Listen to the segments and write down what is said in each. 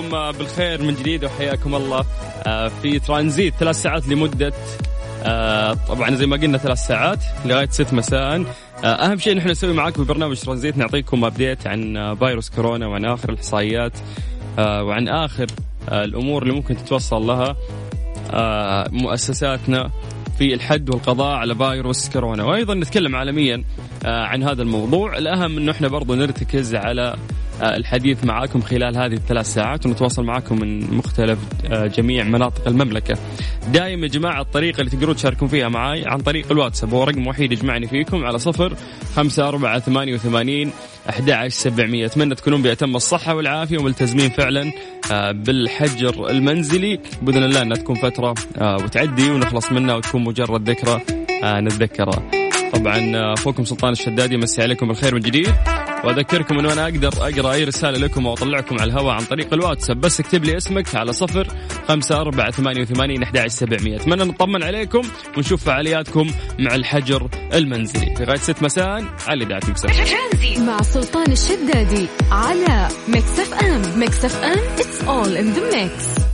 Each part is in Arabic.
بالخير من جديد وحياكم الله آه، في ترانزيت ثلاث ساعات لمدة آه، طبعا زي ما قلنا ثلاث ساعات لغاية ست مساء. آه، أهم شيء نحن نسوي معاكم في برنامج ترانزيت نعطيكم أبديت عن فيروس كورونا وعن آخر الإحصائيات وعن آخر الأمور اللي ممكن تتوصل لها مؤسساتنا في الحد والقضاء على فيروس كورونا. وأيضا نتكلم عالميا عن هذا الموضوع. الأهم إنه إحنا برضو نرتكز على آه، الحديث معاكم خلال هذه الثلاث ساعات ونتواصل معاكم من مختلف آه، جميع مناطق المملكة. دائما يا جماعة الطريقة اللي تقدرون تشاركون فيها معي عن طريق الواتساب. هو رقم وحيد يجمعني فيكم على صفر خمسة أربعة ثمانية وثمانين أحد سبعمية. أتمنى تكونون بأتم الصحة والعافية وملتزمين فعلا آه، بالحجر المنزلي. بإذن الله أنها تكون فترة وتعدي ونخلص منها وتكون مجرد ذكرى نتذكرها. طبعا أخوكم سلطان الشدادي مسي عليكم بالخير من جديد. واذكركم انه أنا أقدر أقرأ أي رسالة لكم وأطلعكم على الهواء عن طريق الواتساب. بس اكتب لي اسمك على صفر خمسة أربعة ثمانية وثمانين أحد سبعمية. أتمنى نطمن عليكم ونشوف فعالياتكم مع الحجر المنزلي. في غاية ست مساء على إذاعة مع سلطان الشدادي على Mix FM. Mix FM it's all in the mix.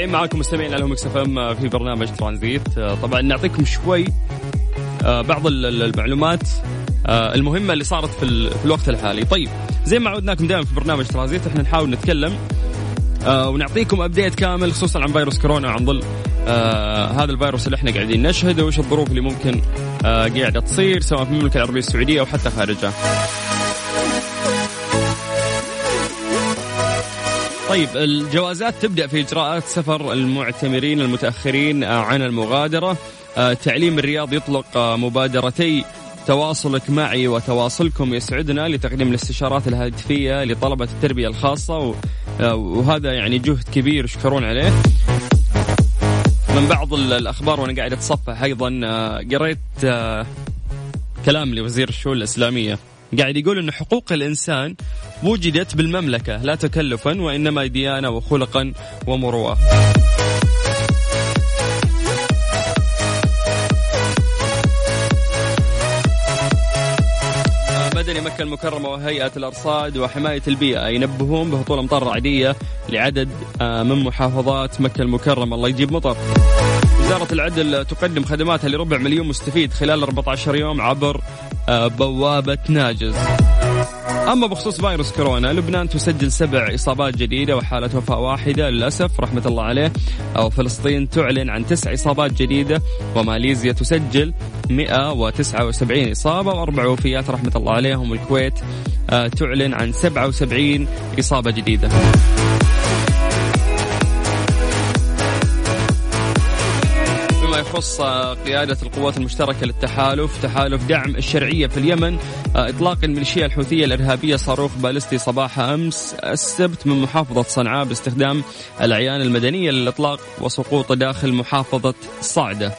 مستمتعين معاكم مستمعين على Mix FM في برنامج ترانزيت آه، طبعا نعطيكم شوي آه، بعض المعلومات آه، المهمة اللي صارت في, في الوقت الحالي طيب زي ما عودناكم دائما في برنامج ترانزيت إحنا نحاول نتكلم ونعطيكم update كامل خصوصا عن فيروس كورونا عن ظل هذا الفيروس اللي إحنا قاعدين نشهده وايش الظروف اللي ممكن قاعدة تصير سواء في المملكة العربية السعودية أو حتى خارجها. طيب الجوازات تبدأ في إجراءات سفر المعتمرين المتأخرين آه، عن المغادرة. آه، تعليم الرياض يطلق آه، مبادرتي. تواصلك معي وتواصلكم يسعدنا لتقديم الاستشارات الهاتفية لطلبة التربية الخاصة وهذا يعني جهد كبير يشكرون عليه. من بعض الأخبار وأنا قاعد أتصفح أيضا قريت كلام لوزير الشؤون الإسلامية. قاعد يقول أن حقوق الإنسان وجدت بالمملكة لا تكلفا وإنما ديانة وخلقا ومروءة. مدني مكة المكرمة وهيئة الأرصاد وحماية البيئة ينبهون بهطول أمطار رعدية لعدد آه، من محافظات مكة المكرمة. الله يجيب مطر. وزارة العدل تقدم خدماتها لربع مليون مستفيد خلال 14 يوم عبر بوابة ناجز. أما بخصوص فيروس كورونا لبنان تسجل سبع إصابات جديدة وحالة وفاة واحدة للأسف رحمة الله عليه. أو فلسطين تعلن عن تسع إصابات جديدة وماليزيا تسجل 179 إصابة وأربع وفيات رحمة الله عليهم والكويت آه، تعلن عن 77 إصابة جديدة. يخص قيادة القوات المشتركة للتحالف تحالف دعم الشرعية في اليمن آه، إطلاق الميليشيا الحوثية الإرهابية صاروخ باليستي صباح أمس السبت من محافظة صنعاء باستخدام الأعيان المدنية للإطلاق وسقوطه داخل محافظة صعدة.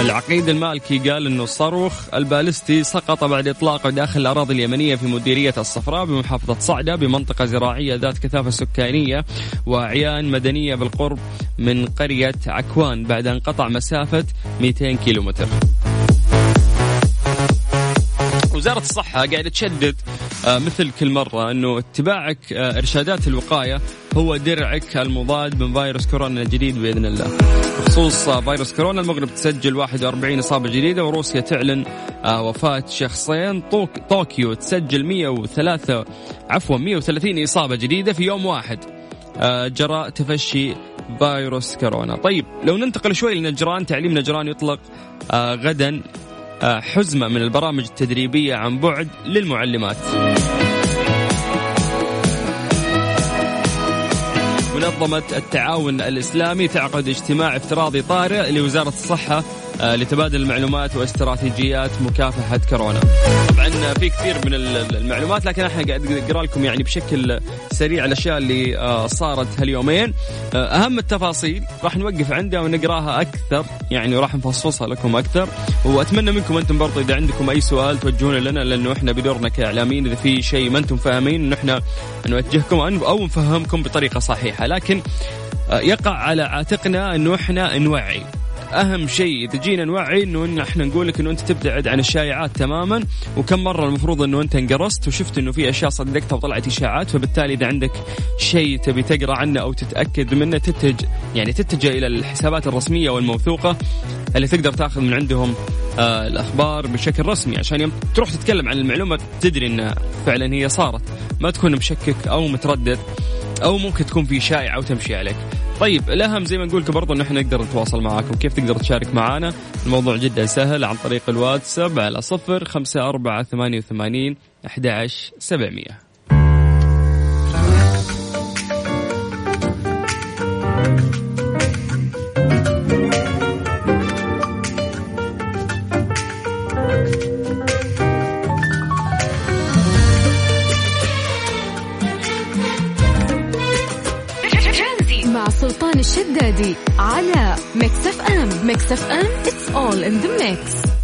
العقيد المالكي قال إنه الصاروخ البالستي سقط بعد اطلاقه داخل الأراضي اليمنية في مديرية الصفراء بمحافظة صعدة بمنطقة زراعية ذات كثافة سكانية واعيان مدنية بالقرب من قرية عكوان بعد أن قطع مسافة 200 كيلومتر. وزارة الصحة قاعدة تشدد آه، مثل كل مرة أنه اتباعك آه، إرشادات الوقاية هو درعك المضاد من فيروس كورونا الجديد بإذن الله. بخصوص آه، فيروس كورونا المغرب تسجل 41 إصابة جديدة وروسيا تعلن وفاة شخصين. طوكيو تسجل 103 عفوا 130 إصابة جديدة في يوم واحد. جراء تفشي فيروس كورونا. طيب لو ننتقل شوي لنجران تعليم نجران يطلق غدا آه، حزمة من البرامج التدريبية عن بعد للمعلمات. منظمة التعاون الإسلامي تعقد اجتماع افتراضي طارئ لوزارة الصحة آه، لتبادل المعلومات واستراتيجيات مكافحة كورونا. طبعا في كثير من المعلومات لكن إحنا قاعد نقرأ لكم يعني بشكل سريع الأشياء اللي آه، صارت هاليومين. آه، أهم التفاصيل راح نوقف عندها ونقراها أكثر يعني وراح نفصصها لكم أكثر. وأتمنى منكم أنتم برضو إذا عندكم أي سؤال توجهونه لنا لأنه إحنا بدورنا كإعلاميين إذا في شيء ما أنتم فاهمين إحنا نوجهكم أو نفهمكم بطريقة صحيحة. لكن يقع على عاتقنا إنه إحنا نوعي. أهم شيء. إذا جينا نوعي إنه إن إحنا نقول لك إنه أنت تبتعد عن الشائعات تماما وكم مرة المفروض إنه أنت انقرصت وشفت إنه في أشياء صدقتها وطلعت إشاعات فبالتالي إذا عندك شيء تبي تقرأ عنه أو تتأكد منه تتج يعني تتجه إلى الحسابات الرسمية والموثوقة اللي تقدر تأخذ من عندهم آه الأخبار بشكل رسمي. عشان يوم تروح تتكلم عن المعلومة تدري انها فعلا هي صارت. ما تكون مشكك أو متردد أو ممكن تكون في شائعة وتمشي عليك. طيب الأهم زي ما نقول لكم برضو إن إحنا نقدر نتواصل معاكم. كيف تقدر تشارك معنا الموضوع جدا سهل عن طريق الواتساب على صفر خمسة أربعة ثمانية وثمانين أحد عشر سبعمية. ميكس اف ام it's all in the mix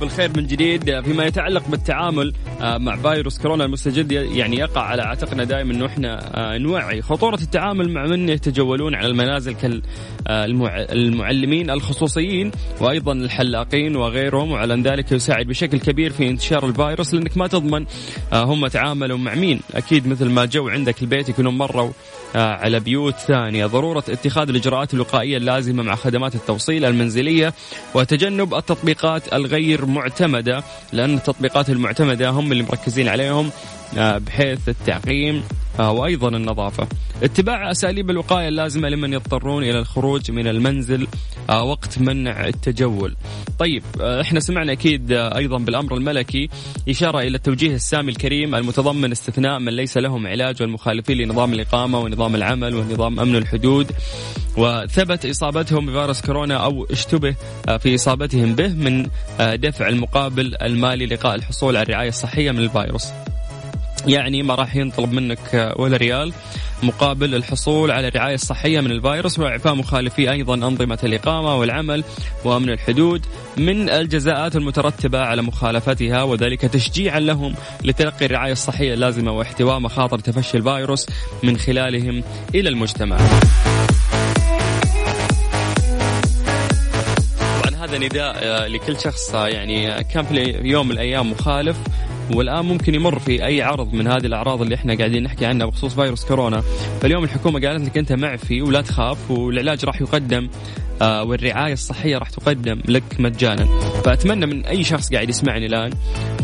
بالخير من جديد فيما يتعلق بالتعامل آه، مع فيروس كورونا المستجد يعني يقع على عاتقنا دائما إنه إحنا آه، نوعي. خطورة التعامل مع من يتجولون على المنازل كالمعلمين الخصوصيين وأيضا الحلاقين وغيرهم وعلى ذلك يساعد بشكل كبير في انتشار الفيروس لأنك ما تضمن آه، هم تعاملوا مع مين. أكيد مثل ما جو عندك البيت يكونوا مروا على بيوت ثانية. ضرورة اتخاذ الإجراءات الوقائيه اللازمة مع خدمات التوصيل المنزلية وتجنب التطبيقات الغير غير معتمدة لأن التطبيقات المعتمدة هم اللي مركزين عليهم آه، بحيث التعقيم وأيضا النظافة. اتباع أساليب الوقاية اللازمة لمن يضطرون إلى الخروج من المنزل آه، وقت منع التجول. طيب إحنا سمعنا أكيد أيضا بالأمر الملكي إشارة إلى التوجيه السامي الكريم المتضمن استثناء من ليس لهم علاج والمخالفين لنظام الإقامة ونظام العمل ونظام أمن الحدود وثبت إصابتهم بفيروس كورونا أو اشتبه في إصابتهم به من دفع المقابل المالي لقاء الحصول على الرعاية الصحية من الفيروس. يعني ما راح ينطلب منك ولا ريال مقابل الحصول على الرعاية الصحية من الفيروس وإعفاء مخالفي أيضا أنظمة الإقامة والعمل وأمن الحدود من الجزاءات المترتبة على مخالفتها وذلك تشجيعا لهم لتلقي الرعاية الصحية اللازمة واحتواء مخاطر تفشي الفيروس من خلالهم إلى المجتمع. هذا نداء لكل شخص يعني كان في يوم من الأيام مخالف. والان ممكن يمر في أي عرض من هذه الأعراض اللي إحنا قاعدين نحكي عنها بخصوص فيروس كورونا. فاليوم الحكومة قالت لك أنت معفي ولا تخاف والعلاج راح يقدم آه والرعاية الصحية راح تقدم لك مجانا. فأتمنى من أي شخص قاعد يسمعني الآن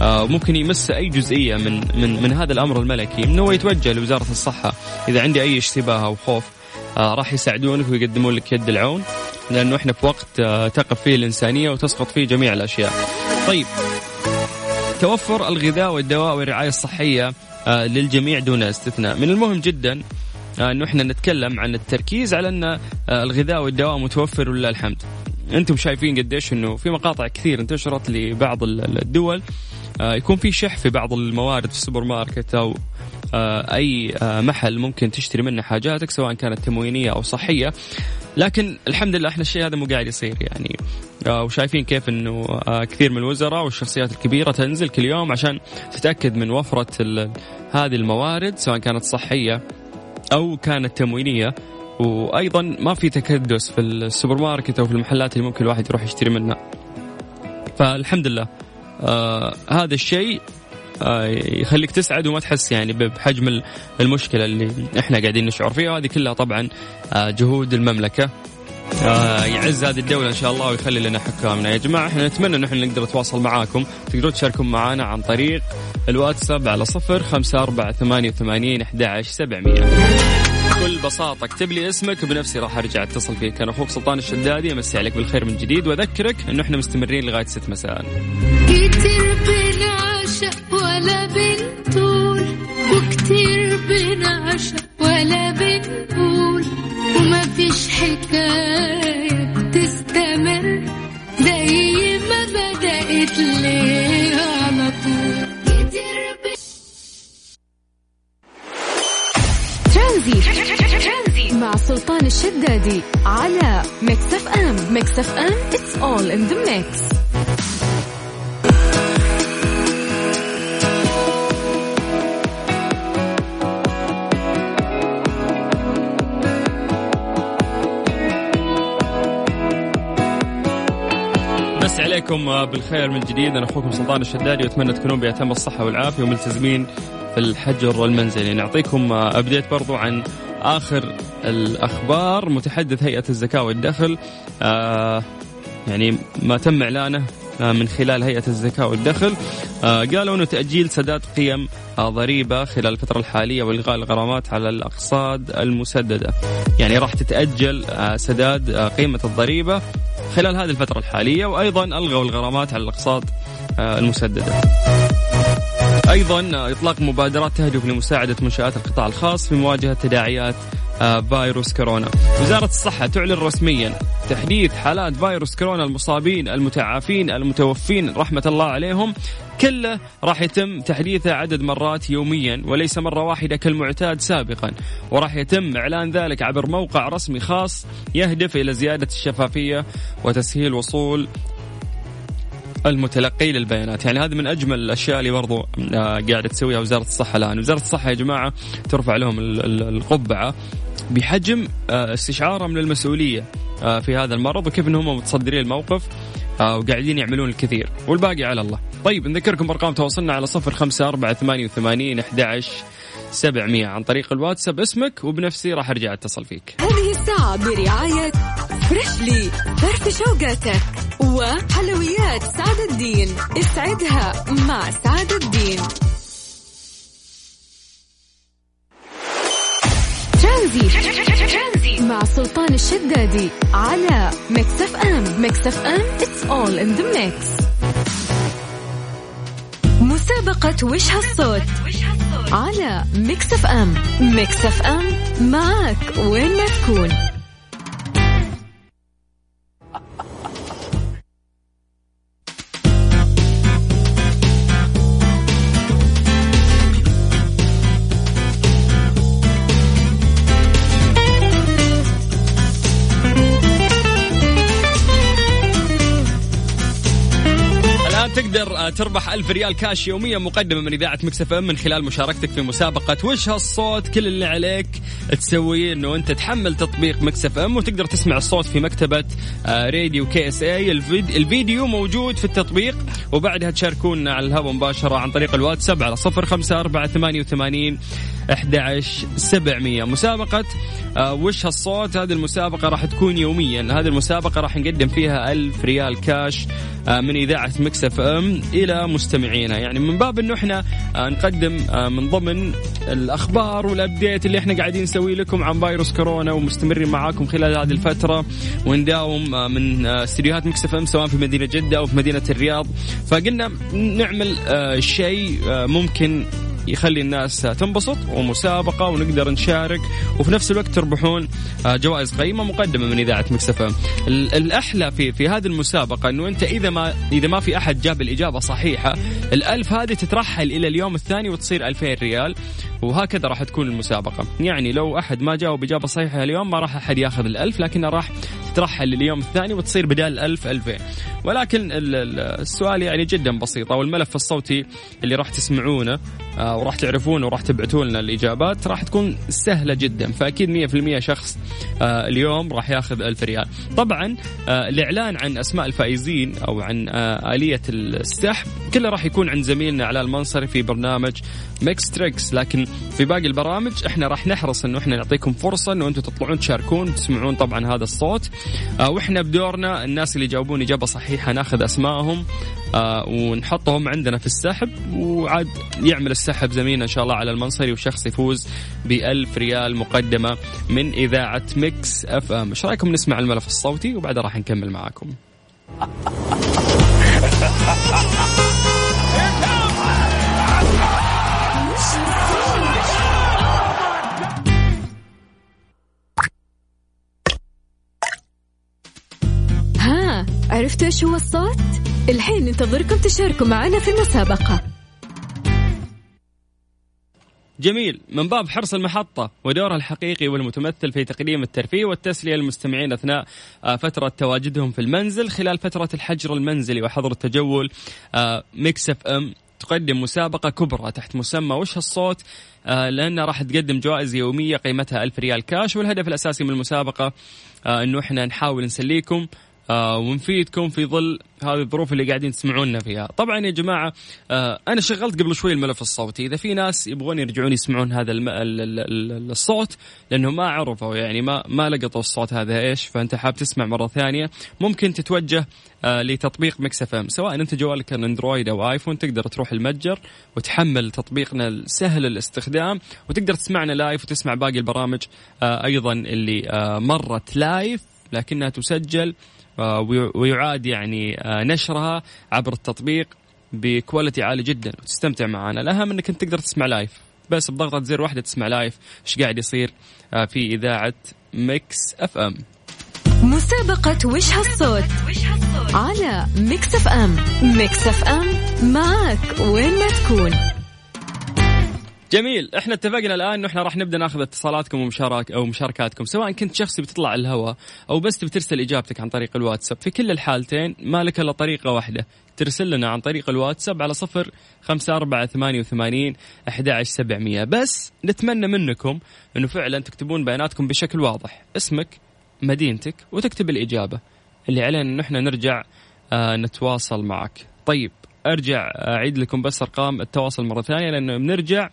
آه ممكن يمس أي جزئية من من من هذا الأمر الملكي إنه هو يتوجه لوزارة الصحة. إذا عندي أي اشتباه أو خوف آه راح يساعدونك ويقدمون لك يد العون لأنه إحنا في وقت تقف فيه الإنسانية وتسقط فيه جميع الأشياء. طيب توفر الغذاء والدواء والرعاية الصحية آه، للجميع دون استثناء. من المهم جدا آه، إنه إحنا نتكلم عن التركيز على إن آه، الغذاء والدواء متوفر ولله الحمد. أنتم شايفين قديش إنه في مقاطع كثير انتشرت لبعض الدول يكون في شح في بعض الموارد في السوبر ماركت أو أي محل ممكن تشتري منه حاجاتك سواء كانت تموينية أو صحية. لكن الحمد لله إحنا الشيء هذا مو قاعد يصير يعني. آه، وشايفين كيف إنه آه، كثير من الوزراء والشخصيات الكبيرة تنزل كل يوم عشان تتأكد من وفرة هذه الموارد سواء كانت صحية أو كانت تموينية. وأيضا ما في تكدس في السوبر ماركت أو في المحلات اللي ممكن الواحد يروح يشتري منها. فالحمد لله. آه هذا الشيء آه يخليك تسعد وما تحس يعني بحجم المشكلة اللي إحنا قاعدين نشعر فيها. وهذه كلها طبعا آه جهود المملكة. آه يعز هذه الدولة إن شاء الله ويخلي لنا حكامنا. يا جماعة إحنا نتمنى أن إحنا نقدر نتواصل معاكم. تقدرون تشاركون معنا عن طريق الواتساب على صفر خمسة أربعة ثمانية وثمانين أحد سبعمية. بكل بساطة اكتب لي اسمك بنفسي راح أرجع أتصل فيك. أنا أخوك سلطان الشدادي أمسي عليك بالخير من جديد. وأذكرك انه إحنا مستمرين لغاية 6 مساء. ولا بنطول وكتير بنعشق ولا بنقول وما فيش حكاية بتستمر زي ما بدأت ليه على طول. ترانزي. مع سلطان الشدادي على Mix FM. Mix FM it's all in the mix. عليكم بالخير من جديد. أنا أخوكم سلطان الشدادي وأتمنى تكونون بأتم الصحة والعافية وملتزمين في الحجر المنزلي. نعطيكم أبديت برضو عن آخر الأخبار. متحدث هيئة الزكاة والدخل آه يعني ما تم إعلانه آه، من خلال هيئة الزكاة والدخل آه، قالوا أنه تأجيل سداد قيم آه، ضريبة خلال الفترة الحالية وإلغاء الغرامات على الأقساط المسددة. يعني راح تتأجل سداد قيمة الضريبة خلال هذه الفترة الحالية وأيضا ألغوا الغرامات على الأقساط المسددة. أيضا إطلاق مبادرات تهدف لمساعدة منشآت القطاع الخاص في مواجهة تداعيات آه، فيروس كورونا. وزارة الصحة تعلن رسميا تحديث حالات فيروس كورونا المصابين المتعافين المتوفين رحمة الله عليهم كله راح يتم تحديثه عدد مرات يوميا وليس مرة واحدة كالمعتاد سابقا وراح يتم إعلان ذلك عبر موقع رسمي خاص يهدف إلى زيادة الشفافية وتسهيل وصول المتلقي للبيانات. يعني هذه من أجمل الأشياء اللي برضو آه، قاعدة تسويها وزارة الصحة الآن. وزارة الصحة يا جماعة ترفع لهم القبعة بحجم آه، استشعارهم للمسؤولية آه، في هذا المرض وكيف إنهم متصدرين الموقف وقاعدين يعملون الكثير. والباقي على الله. طيب نذكركم ارقام تواصلنا على صفر خمسة أربعة ثمانية وثمانين أحد سبعمية عن طريق الواتساب. اسمك وبنفسي راح أرجع أتصل فيك. هذه الساعة برعاية Freshly فرفش أوقاتك وحلويات سعد الدين. اسعدها مع سعد الدين. ترانزي. مع سلطان الشدادي على Mix FM Mix FM it's all in the mix. مسابقة وش هالصوت؟ على ميكس اف ام ميكس اف ام معك وين ما تكون. تربح ألف ريال كاش يوميا مقدمة من إذاعة Mix FM من خلال مشاركتك في مسابقة وش هالصوت؟ كل اللي عليك تسويه أنه أنت تحمل تطبيق Mix FM وتقدر تسمع الصوت في مكتبة راديو KSA الفيديو موجود في التطبيق وبعدها تشاركونا على الهواء مباشرة عن طريق الواتساب على صفر خمسة أربعة ثمانية وثمانين 11700 مسابقة آه، وش هالصوت؟ هذه المسابقة راح تكون يوميا. هذه المسابقة راح نقدم فيها ألف ريال كاش آه، من إذاعة Mix FM إلى مستمعينا. يعني من باب أنه إحنا آه، نقدم من ضمن الأخبار وال update اللي إحنا قاعدين نسوي لكم عن فيروس كورونا ومستمرين معاكم خلال هذه الفترة. ونداوم من استديوهات Mix FM سواء في مدينة جدة أو في مدينة الرياض. فقلنا نعمل شيء ممكن يخلي الناس تنبسط ومسابقة ونقدر نشارك وفي نفس الوقت تربحون آه، جوائز قيمة مقدمة من إذاعة Mix FM الأحلى في في هذه المسابقة إنه أنت إذا ما إذا ما في أحد جاب الإجابة صحيحة الألف هذه تترحل إلى اليوم الثاني وتصير 2000 ريال وهكذا راح تكون المسابقة. يعني لو أحد ما جاوب إجابة صحيحة اليوم ما راح أحد ياخذ الألف لكنه راح ترحل لليوم الثاني وتصير بدال الألف ألفين. ولكن السؤال يعني جدا بسيط أو الملف الصوتي اللي راح تسمعونه آه، وراح تعرفونه وراح تبعتوا لنا الإجابات راح تكون سهلة جدا. فأكيد 100% شخص آه، اليوم راح ياخذ ألف ريال. طبعا آه، الإعلان عن أسماء الفائزين أو عن آلية السحب كله راح يكون عند زميلنا علاء المنصري في برنامج Mix Tricks لكن في باقي البرامج إحنا راح نحرص إنه إحنا نعطيكم فرصة إنه أنتم تطلعون تشاركون تسمعون طبعا هذا الصوت. وإحنا بدورنا الناس اللي يجاوبون إجابة صحيحة ناخذ اسمائهم آه ونحطهم عندنا في السحب وعاد يعمل السحب زميلنا إن شاء الله علاء المنصري وشخص يفوز ب 1000 ريال مقدمة من إذاعة Mix FM. إيش رأيكم نسمع الملف الصوتي؟ وبعدها راح نكمل معاكم. عرفتوا إيش هو الصوت؟ الحين ننتظركم تشاركوا معنا في المسابقة. جميل. من باب حرص المحطة ودورها الحقيقي والمتمثل في تقديم الترفيه والتسلية للمستمعين أثناء آه، فترة تواجدهم في المنزل خلال فترة الحجر المنزلي وحظر التجول آه، Mix FM. تقدم مسابقة كبرى تحت مسمى وش الصوت آه، لأنها راح تقدم جوائز يومية قيمتها ألف ريال كاش والهدف الأساسي من المسابقة أنه إحنا نحاول نسليكم آه ونفيدكم في ظل هذه الظروف اللي قاعدين تسمعونا فيها. طبعا يا جماعة آه أنا شغلت قبل شوي الملف الصوتي. إذا في ناس يبغون يرجعون يسمعون هذا الم... الصوت لأنهم ما عرفوا يعني ما ما لقطوا الصوت هذا. إيش؟ فأنت حاب تسمع مرة ثانية. ممكن تتوجه آه لتطبيق Mix FM. سواء أنت جوالك كان أندرويد أو آيفون تقدر تروح المتجر وتحمل تطبيقنا سهل الاستخدام وتقدر تسمعنا live وتسمع باقي البرامج آه أيضا اللي آه مرت live لكنها تسجل ويعاد يعني آه، نشرها عبر التطبيق ب quality عالي جدا. وتستمتع معنا الاهم إنك أنت تقدر تسمع live بس بضغطة زر واحدة تسمع live إيش قاعد يصير؟ آه، في إذاعة Mix FM مسابقة وش هالصوت؟ على Mix FM Mix FM معك وين ما تكون. جميل إحنا اتفقنا الآن إنه إحنا راح نبدأ ناخذ اتصالاتكم ومشارك أو مشاركاتكم سواء كنت شخص بتطلع على الهواء أو بس بترسل إجابتك عن طريق الواتساب في كل الحالتين ما لك إلا طريقة واحدة ترسل لنا عن طريق الواتساب على صفر خمسة أربعة ثمانية وثمانين أحد سبعمية بس نتمنى منكم أنه فعلا تكتبون بياناتكم بشكل واضح اسمك مدينتك وتكتب الإجابة اللي علينا أنه إحنا نرجع آه نتواصل معك. طيب أرجع أعيد لكم بس أرقام التواصل مرة ثانية لأنه بنرجع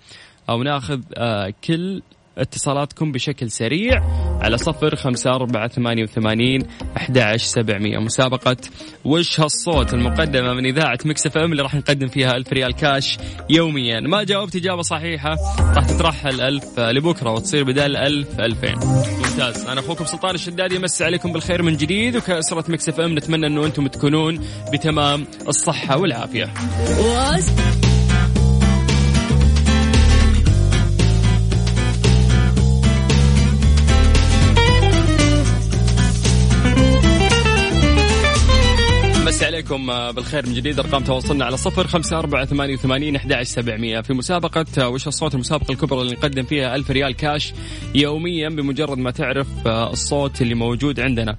أو ناخذ آه، كل اتصالاتكم بشكل سريع. على صفر خمسة أربعة ثمانية وثمانين أحد سبعمية. مسابقة وش هالصوت المقدمة من إذاعة Mix FM اللي راح نقدم فيها ألف ريال كاش يوميا. ما جاوبت إجابة صحيحة راح تترحل ألف لبكرة وتصير بدال ألف ألفين. ممتاز. أنا أخوكم سلطان الشدادي يمسي عليكم بالخير من جديد وكأسرة Mix FM نتمنى أنه أنتم تكونون بتمام الصحة والعافية. عليكم آه، بالخير من جديد. أرقام تواصلنا على صفر خمسة أربعة ثمانية وثمانين أحد سبعمية. في مسابقة آه، وش الصوت؟ المسابقة الكبرى اللي نقدم فيها ألف ريال كاش يوميا بمجرد ما تعرف آه، الصوت اللي موجود عندنا.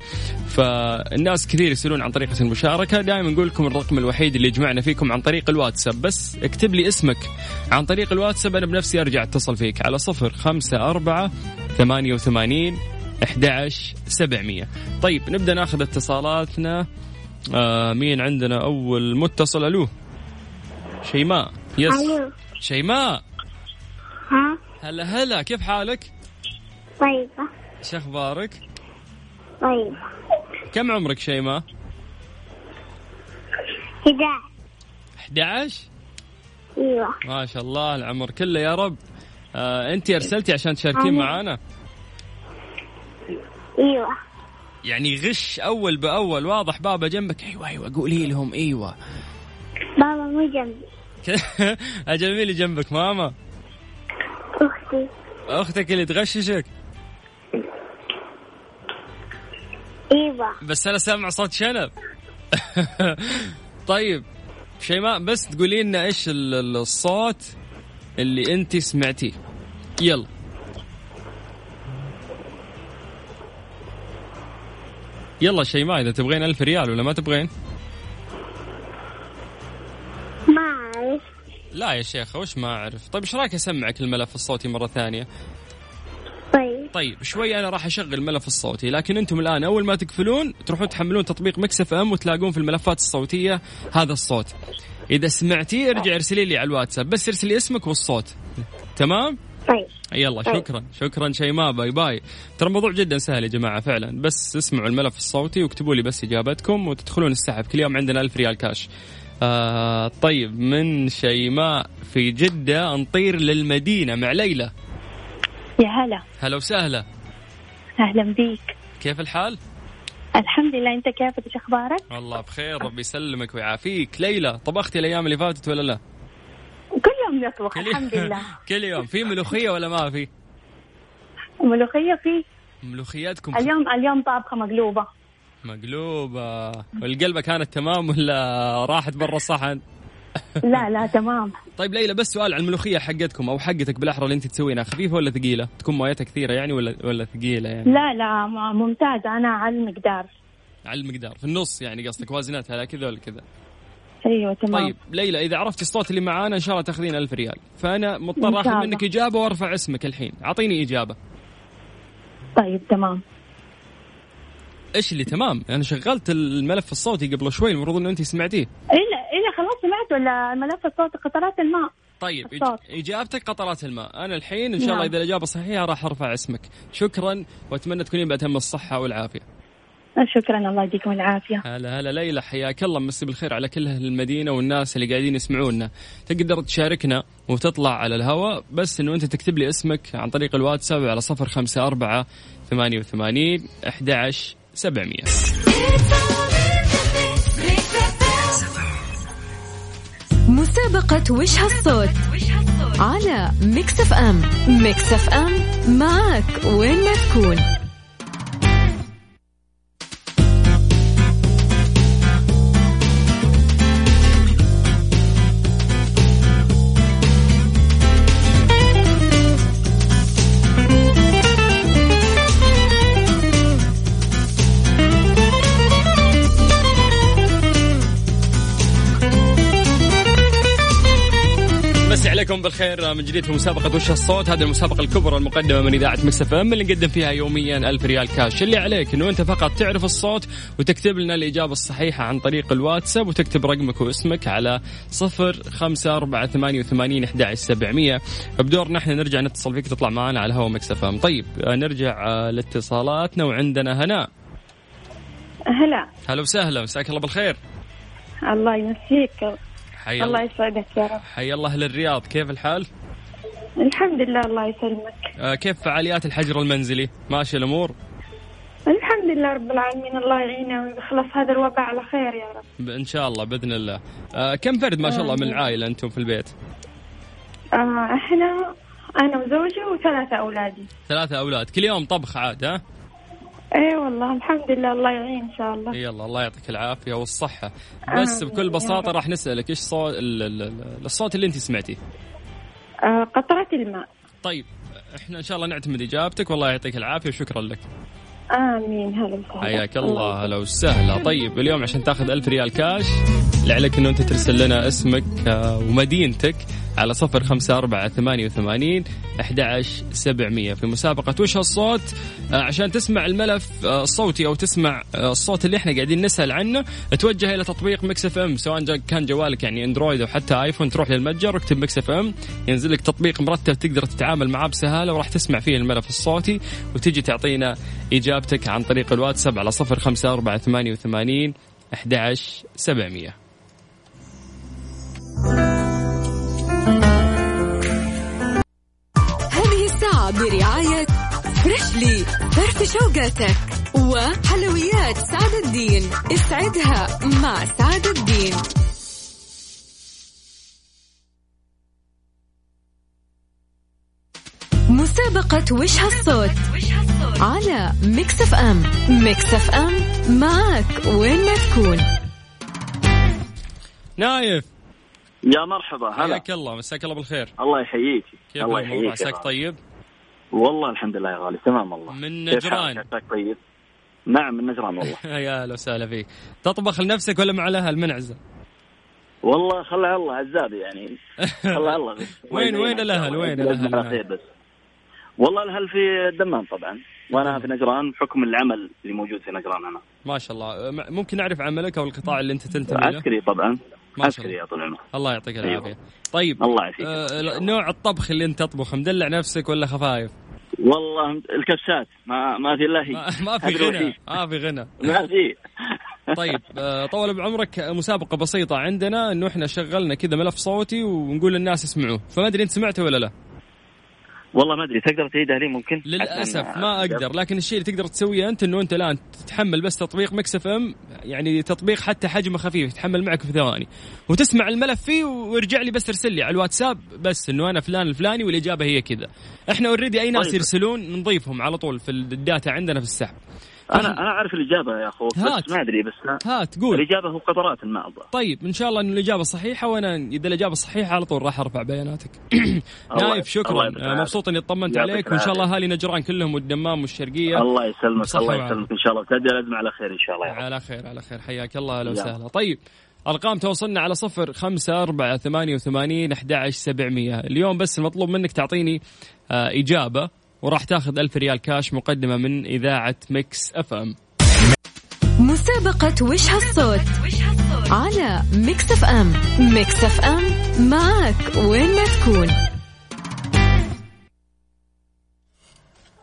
فالناس كثير يسألون عن طريقة المشاركة. دائما نقول لكم الرقم الوحيد اللي يجمعنا فيكم عن طريق الواتساب. بس اكتب لي اسمك عن طريق الواتساب. أنا بنفسي أرجع أتصل فيك على صفر خمسة أربعة ثمانية وثمانين 11 700 طيب نبدأ ناخذ اتصالاتنا. آه مين عندنا أول متصل؟ ألو. شيماء. يس. ألو. شيماء. ها؟ هلا هلا كيف حالك؟ طيبة. إيش أخبارك؟ طيبة. كم عمرك شيماء؟ 11 11 أيوه. ما شاء الله العمر كله يا رب. آه انت أرسلتي عشان تشاركين أيوة. معانا؟ أيوه. يعني غش أول بأول واضح بابا جنبك. أيوه أيوه قولي لهم أيوه. بابا مو جنبي. أجل مين اللي جنبك ماما. أختي. أختك اللي تغششك. إيوه. بس أنا سامع صوت شنب. طيب شيماء بس تقولي لنا إيش ال- ال- الصوت اللي انت سمعتيه. يلا. يلا شيماء إذا تبغين ألف ريال ولا ما تبغين؟ ما أعرف. لا يا شيخ وش ما أعرف؟ طيب إيش رايك أسمعك الملف الصوتي مرة ثانية؟ طيب. طيب شوي أنا راح أشغل الملف الصوتي لكن أنتم الآن أول ما تقفلون تروحون تحملون تطبيق مكسف إم وتلاقون في الملفات الصوتية هذا الصوت. إذا سمعتيه ارجع ارسلي لي على الواتساب بس ارسلي اسمك والصوت. تمام؟ طيب. يلا طيب. شكرا. شكرا شيماء. bye bye. ترى الموضوع جدا سهل يا جماعة فعلا. بس اسمعوا الملف الصوتي واكتبوا لي بس إجابتكم وتدخلون السحب. كل يوم عندنا ألف ريال كاش. آه طيب من شيماء في جدة نطير للمدينة مع ليلى. يا هلا. هلا وسهلا. أهلا بيك. كيف الحال؟ الحمد لله. أنت كيفك إيش أخبارك؟ والله بخير ربي يسلمك ويعافيك. ليلى طبختي الأيام اللي فاتت ولا لا؟ كل يوم نطبخ الحمد لله. كل يوم. في ملوخية ولا ما في؟ ملوخية في. ملوخياتكم اليوم اليوم طابخة مقلوبة. مقلوبة. والقلبة كانت تمام ولا راحت برا الصحن؟ لا لا تمام. طيب ليلى بس سؤال عن الملوخية حقتكم أو حقتك بالأحرى اللي أنت تسوينها. خفيفه ولا ثقيلة؟ تكون مويتها كثيرة يعني ولا ولا ثقيلة يعني؟ لا لا ممتازة. أنا على المقدار. على المقدار. في النص يعني قصدك وازنتها لا كذا ولا كذا. أيوه تمام. طيب ليلى إذا عرفتي الصوت اللي معانا إن شاء الله تاخذين ألف ريال. فأنا مضطر آخذ الله. منك إجابة وأرفع اسمك الحين. أعطيني إجابة. طيب تمام. إيش اللي تمام؟ أنا شغلت الملف الصوتي قبل شوي المفروض إنه أنت سمعتيه. إلا إلا خلاص سمعت ولا ملف الصوت قطرات الماء؟ طيب الصوت. إجابتك قطرات الماء. أنا الحين إن شاء الله نعم. إذا الإجابة صحيحة راح أرفع اسمك. شكرا وأتمنى تكونين بأتم الصحة والعافية. شكرا الله يديكم العافية. هلا هلا ليلى حياك الله. مسي بالخير على كل أهل المدينة والناس اللي قاعدين يسمعونا. تقدر تشاركنا وتطلع على الهواء بس إنه أنت تكتب لي اسمك عن طريق الواتساب على صفر خمسة أربعة ثمانية وثمانين أحد عشر سبعمية. مسابقة وش هالصوت؟ على ميكس أف أم. ميكس أف أم معك وين ما تكون. بالخير من جديد في مسابقة وش الصوت؟ هذه المسابقة الكبرى المقدمة من إذاعة Mix FM اللي نقدم فيها يوميا ألف ريال كاش. اللي عليك إنه أنت فقط تعرف الصوت وتكتب لنا الإجابة الصحيحة عن طريق الواتساب وتكتب رقمك واسمك على صفر خمسة أربعة ثمانية وثمانين أحد سبعمية. بدورنا إحنا نرجع نتصل فيك تطلع معنا على هوا Mix FM. طيب آه، نرجع آه، لاتصالاتنا وعندنا هناء هلا. هلا وسهلا مساك الله بالخير. الله يمسيك. حي الله يسعدك يا رب حي الله أهل الرياض كيف الحال؟ الحمد لله الله يسلمك آه، كيف فعاليات الحجر المنزلي؟ ماشي الأمور؟ الحمد لله رب العالمين الله يعينه ويخلص هذا الوباء على خير يا رب إن شاء الله بإذن الله. آه، كم فرد ما شاء الله من العائلة أنتم في البيت؟ آه إحنا أنا وزوجي وثلاثة أولادي ثلاثة أولاد، كل يوم طبخ عاد ها؟ اي والله الحمد لله الله يعين إن شاء الله يلا الله يعطيك العافية والصحة. بس آمين بكل بساطة. راح نسألك إيش صوت ال- ال- ال- الصوت اللي أنت سمعتيه؟ آه قطرة الماء طيب إحنا إن شاء الله نعتمد إجابتك والله يعطيك العافية وشكرا لك. آمين هلا حياك الله هلا وسهلا طيب اليوم عشان تاخذ ألف ريال كاش اللي عليك إنه أنت ترسل لنا اسمك آه، ومدينتك على صفر خمسة أربعة ثمانية وثمانين أحد سبعمية. في مسابقة وش هالصوت؟ آه، عشان تسمع الملف آه، الصوتي أو تسمع آه، الصوت اللي إحنا قاعدين نسأل عنه توجه إلى تطبيق Mix FM. سواء كان جوالك يعني أندرويد أو حتى آيفون تروح للمتجر اكتب Mix FM. ينزل لك تطبيق مرتب تقدر تتعامل معاه بسهالة وراح تسمع فيه الملف الصوتي وتجي تعطينا إجابتك عن طريق الواتساب على صفر خمسة أربعة ثمانية وثمانين أحد سبعمية. برعاية Freshly فرفش أوقاتك وحلويات سعد الدين. اسعدها مع سعد الدين. مسابقة وش هالصوت على Mix FM Mix FM معك وين ما تكون. نايف. يا مرحبا هلا. حياك الله مساك الله بالخير. الله يحييك. كيف الله يحييك. عساك. طيب؟ والله الحمد لله يا غالي تمام والله. من نجران. طيب نعم من نجران والله. يا أهلا وسهلا فيك. تطبخ لنفسك ولا مع الأهل؟ منعزه والله خلى الله عزابي يعني. خلى الله. وين- وين الأهل؟ وين خير بس. والله الأهل في الدمام طبعا. وأنا في نجران بحكم العمل اللي موجود في نجران أنا. ما شاء الله. ممكن نعرف عملك أو القطاع اللي أنت تنتمي له؟ عسكري طبعا. ما شاء عسكري الله. يا طول العمر. الله يعطيك أيوة. العافية. طيب الله يعافيك. آه نوع الطبخ اللي أنت تطبخه مدلع نفسك ولا خفايف؟ والله الكبسات. ما ما في إلا هي. ما, في غنى. ما في غنى. ما في. طيب آه طول بعمرك مسابقة بسيطة عندنا إنه إحنا شغلنا كذا ملف صوتي ونقول للناس اسمعوه. فما أدري أنت سمعته ولا لا. والله ما أدري تقدر تعيدها لي ممكن؟ للأسف ما أقدر لكن الشيء اللي تقدر تسويه أنت إنه أنت الآن تتحمل بس تطبيق Mix FM يعني تطبيق حتى حجمه خفيف يتحمل معك في ثواني. وتسمع الملف فيه وارجع لي بس ارسل لي على الواتساب بس إنه أنا فلان الفلاني والإجابة هي كذا. إحنا already أي ناس طيب. يرسلون نضيفهم على طول في ال data عندنا في السحب. أنا أنا عارف الإجابة يا هات. بس ما أدري بس هات قول الإجابة هو قطرات الماء الظاهر طيب إن شاء الله إن الإجابة صحيحة وأنا إذا الإجابة صحيحة على طول راح أرفع بياناتك نايف شكرا. مبسوط إني اطمنت عليك وإن شاء الله. اهالي نجران كلهم والدمام والشرقية الله يسلمك الله. يسلمك إن شاء الله وتعدي الأزمة على خير إن شاء الله. على خير على خير حياك الله أهلا. وسهلا طيب أرقام توصلنا على صفر خمسة أربعة ثمانية وثمانين أحد سبعمية اليوم بس المطلوب منك تعطيني آه إجابة وراح تاخذ ألف ريال كاش مقدمة من إذاعة Mix FM مسابقة وش هالصوت؟ على Mix FM Mix FM معك وين ما تكون.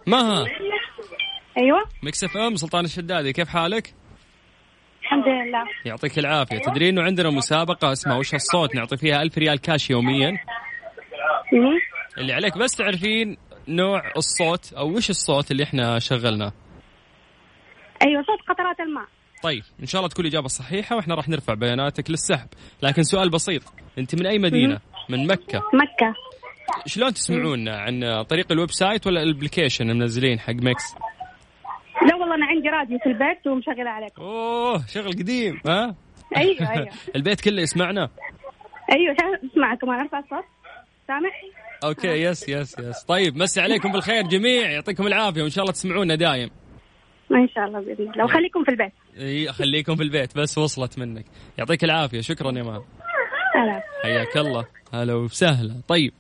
مها. أيوه. Mix FM سلطان الشدادي كيف حالك؟ الحمد لله. يعطيك العافية. تدري إنه عندنا مسابقة اسمها وش هالصوت؟ نعطي فيها ألف ريال كاش يوميا. مم. اللي عليك بس تعرفين نوع الصوت أو وش الصوت اللي إحنا شغلناه؟ أيوه صوت قطرات الماء. طيب إن شاء الله تكون الإجابة صحيحة وإحنا راح نرفع بياناتك للسحب. لكن سؤال بسيط أنت من أي مدينة؟ من مكة. مكة. شلون تسمعونا عن طريق ال website ولا ال application منزلين حق ميكس؟ لا والله أنا عندي راديو في البيت ومشغله عليك. أوه شغل قديم ها؟ أيوه أيوه. البيت كله يسمعنا؟ أيوه اسمعكم أنا أرفع الصوت. سامع okay yes yes yes. طيب مسي عليكم بالخير جميع. يعطيكم العافية وإن شاء الله تسمعونا دايم. إن شاء الله بإذن الله. وخليكم في البيت. إي، خليكم في البيت بس وصلت منك. يعطيك العافية شكرا يا man هلا حياك الله. هلا وسهلا. طيب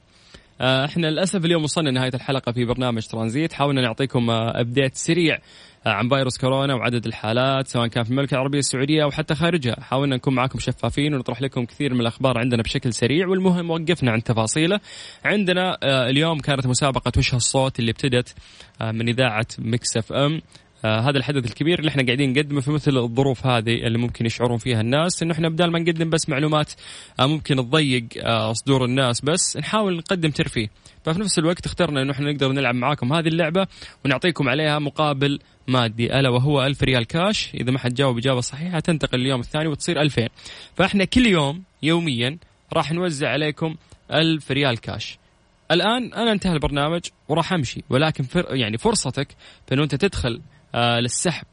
إحنا للأسف اليوم وصلنا لنهاية الحلقة في برنامج ترانزيت. حاولنا نعطيكم update سريع آه، عن فيروس كورونا وعدد الحالات سواء كان في المملكة العربية السعودية أو حتى خارجها، حاولنا نكون معاكم شفافين ونطرح لكم كثير من الأخبار عندنا بشكل سريع. والمهم وقفنا عند تفاصيله. عندنا آه، اليوم كانت مسابقة وش الصوت اللي ابتدت من إذاعة مكس أف أم. آه هذا الحدث الكبير اللي إحنا قاعدين نقدمه في مثل الظروف هذه اللي ممكن يشعرون فيها الناس. إنه إحنا بدال ما نقدم بس معلومات آه ممكن تضيق آه صدور الناس بس نحاول نقدم ترفيه. ففي نفس الوقت اخترنا إنه إحنا نقدر نلعب معاكم هذه اللعبة ونعطيكم عليها مقابل مادي ألا وهو ألف ريال كاش. إذا ما حد جاوب إجابة صحيحة تنتقل اليوم الثاني وتصير 2000 فإحنا كل يوم يوميا راح نوزع عليكم ألف ريال كاش. الآن أنا انتهى البرنامج وراح أمشي ولكن فر يعني فرصتك في أنت تدخل للسحب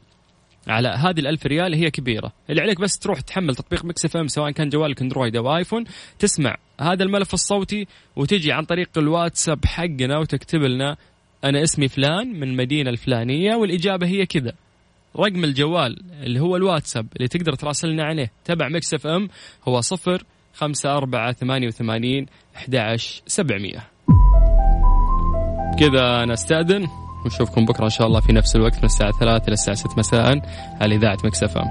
على هذه الألف ريال هي كبيرة. اللي عليك بس تروح تحمل تطبيق مكس إف إم سواء كان جوالك اندرويد أو آيفون تسمع هذا الملف الصوتي وتجي عن طريق الواتساب حقنا وتكتب لنا أنا اسمي فلان من المدينة الفلانية والإجابة هي كذا. رقم الجوال اللي هو الواتساب اللي تقدر تراسلنا عليه. تبع مكس إف إم هو صفر خمسة أربعة ثمانية وثمانين أحد سبعمية. كذا نستأذن. ونشوفكم بكرة إن شاء الله في نفس الوقت من الساعة 3 إلى الساعة 6 مساء على إذاعة مكس إف إم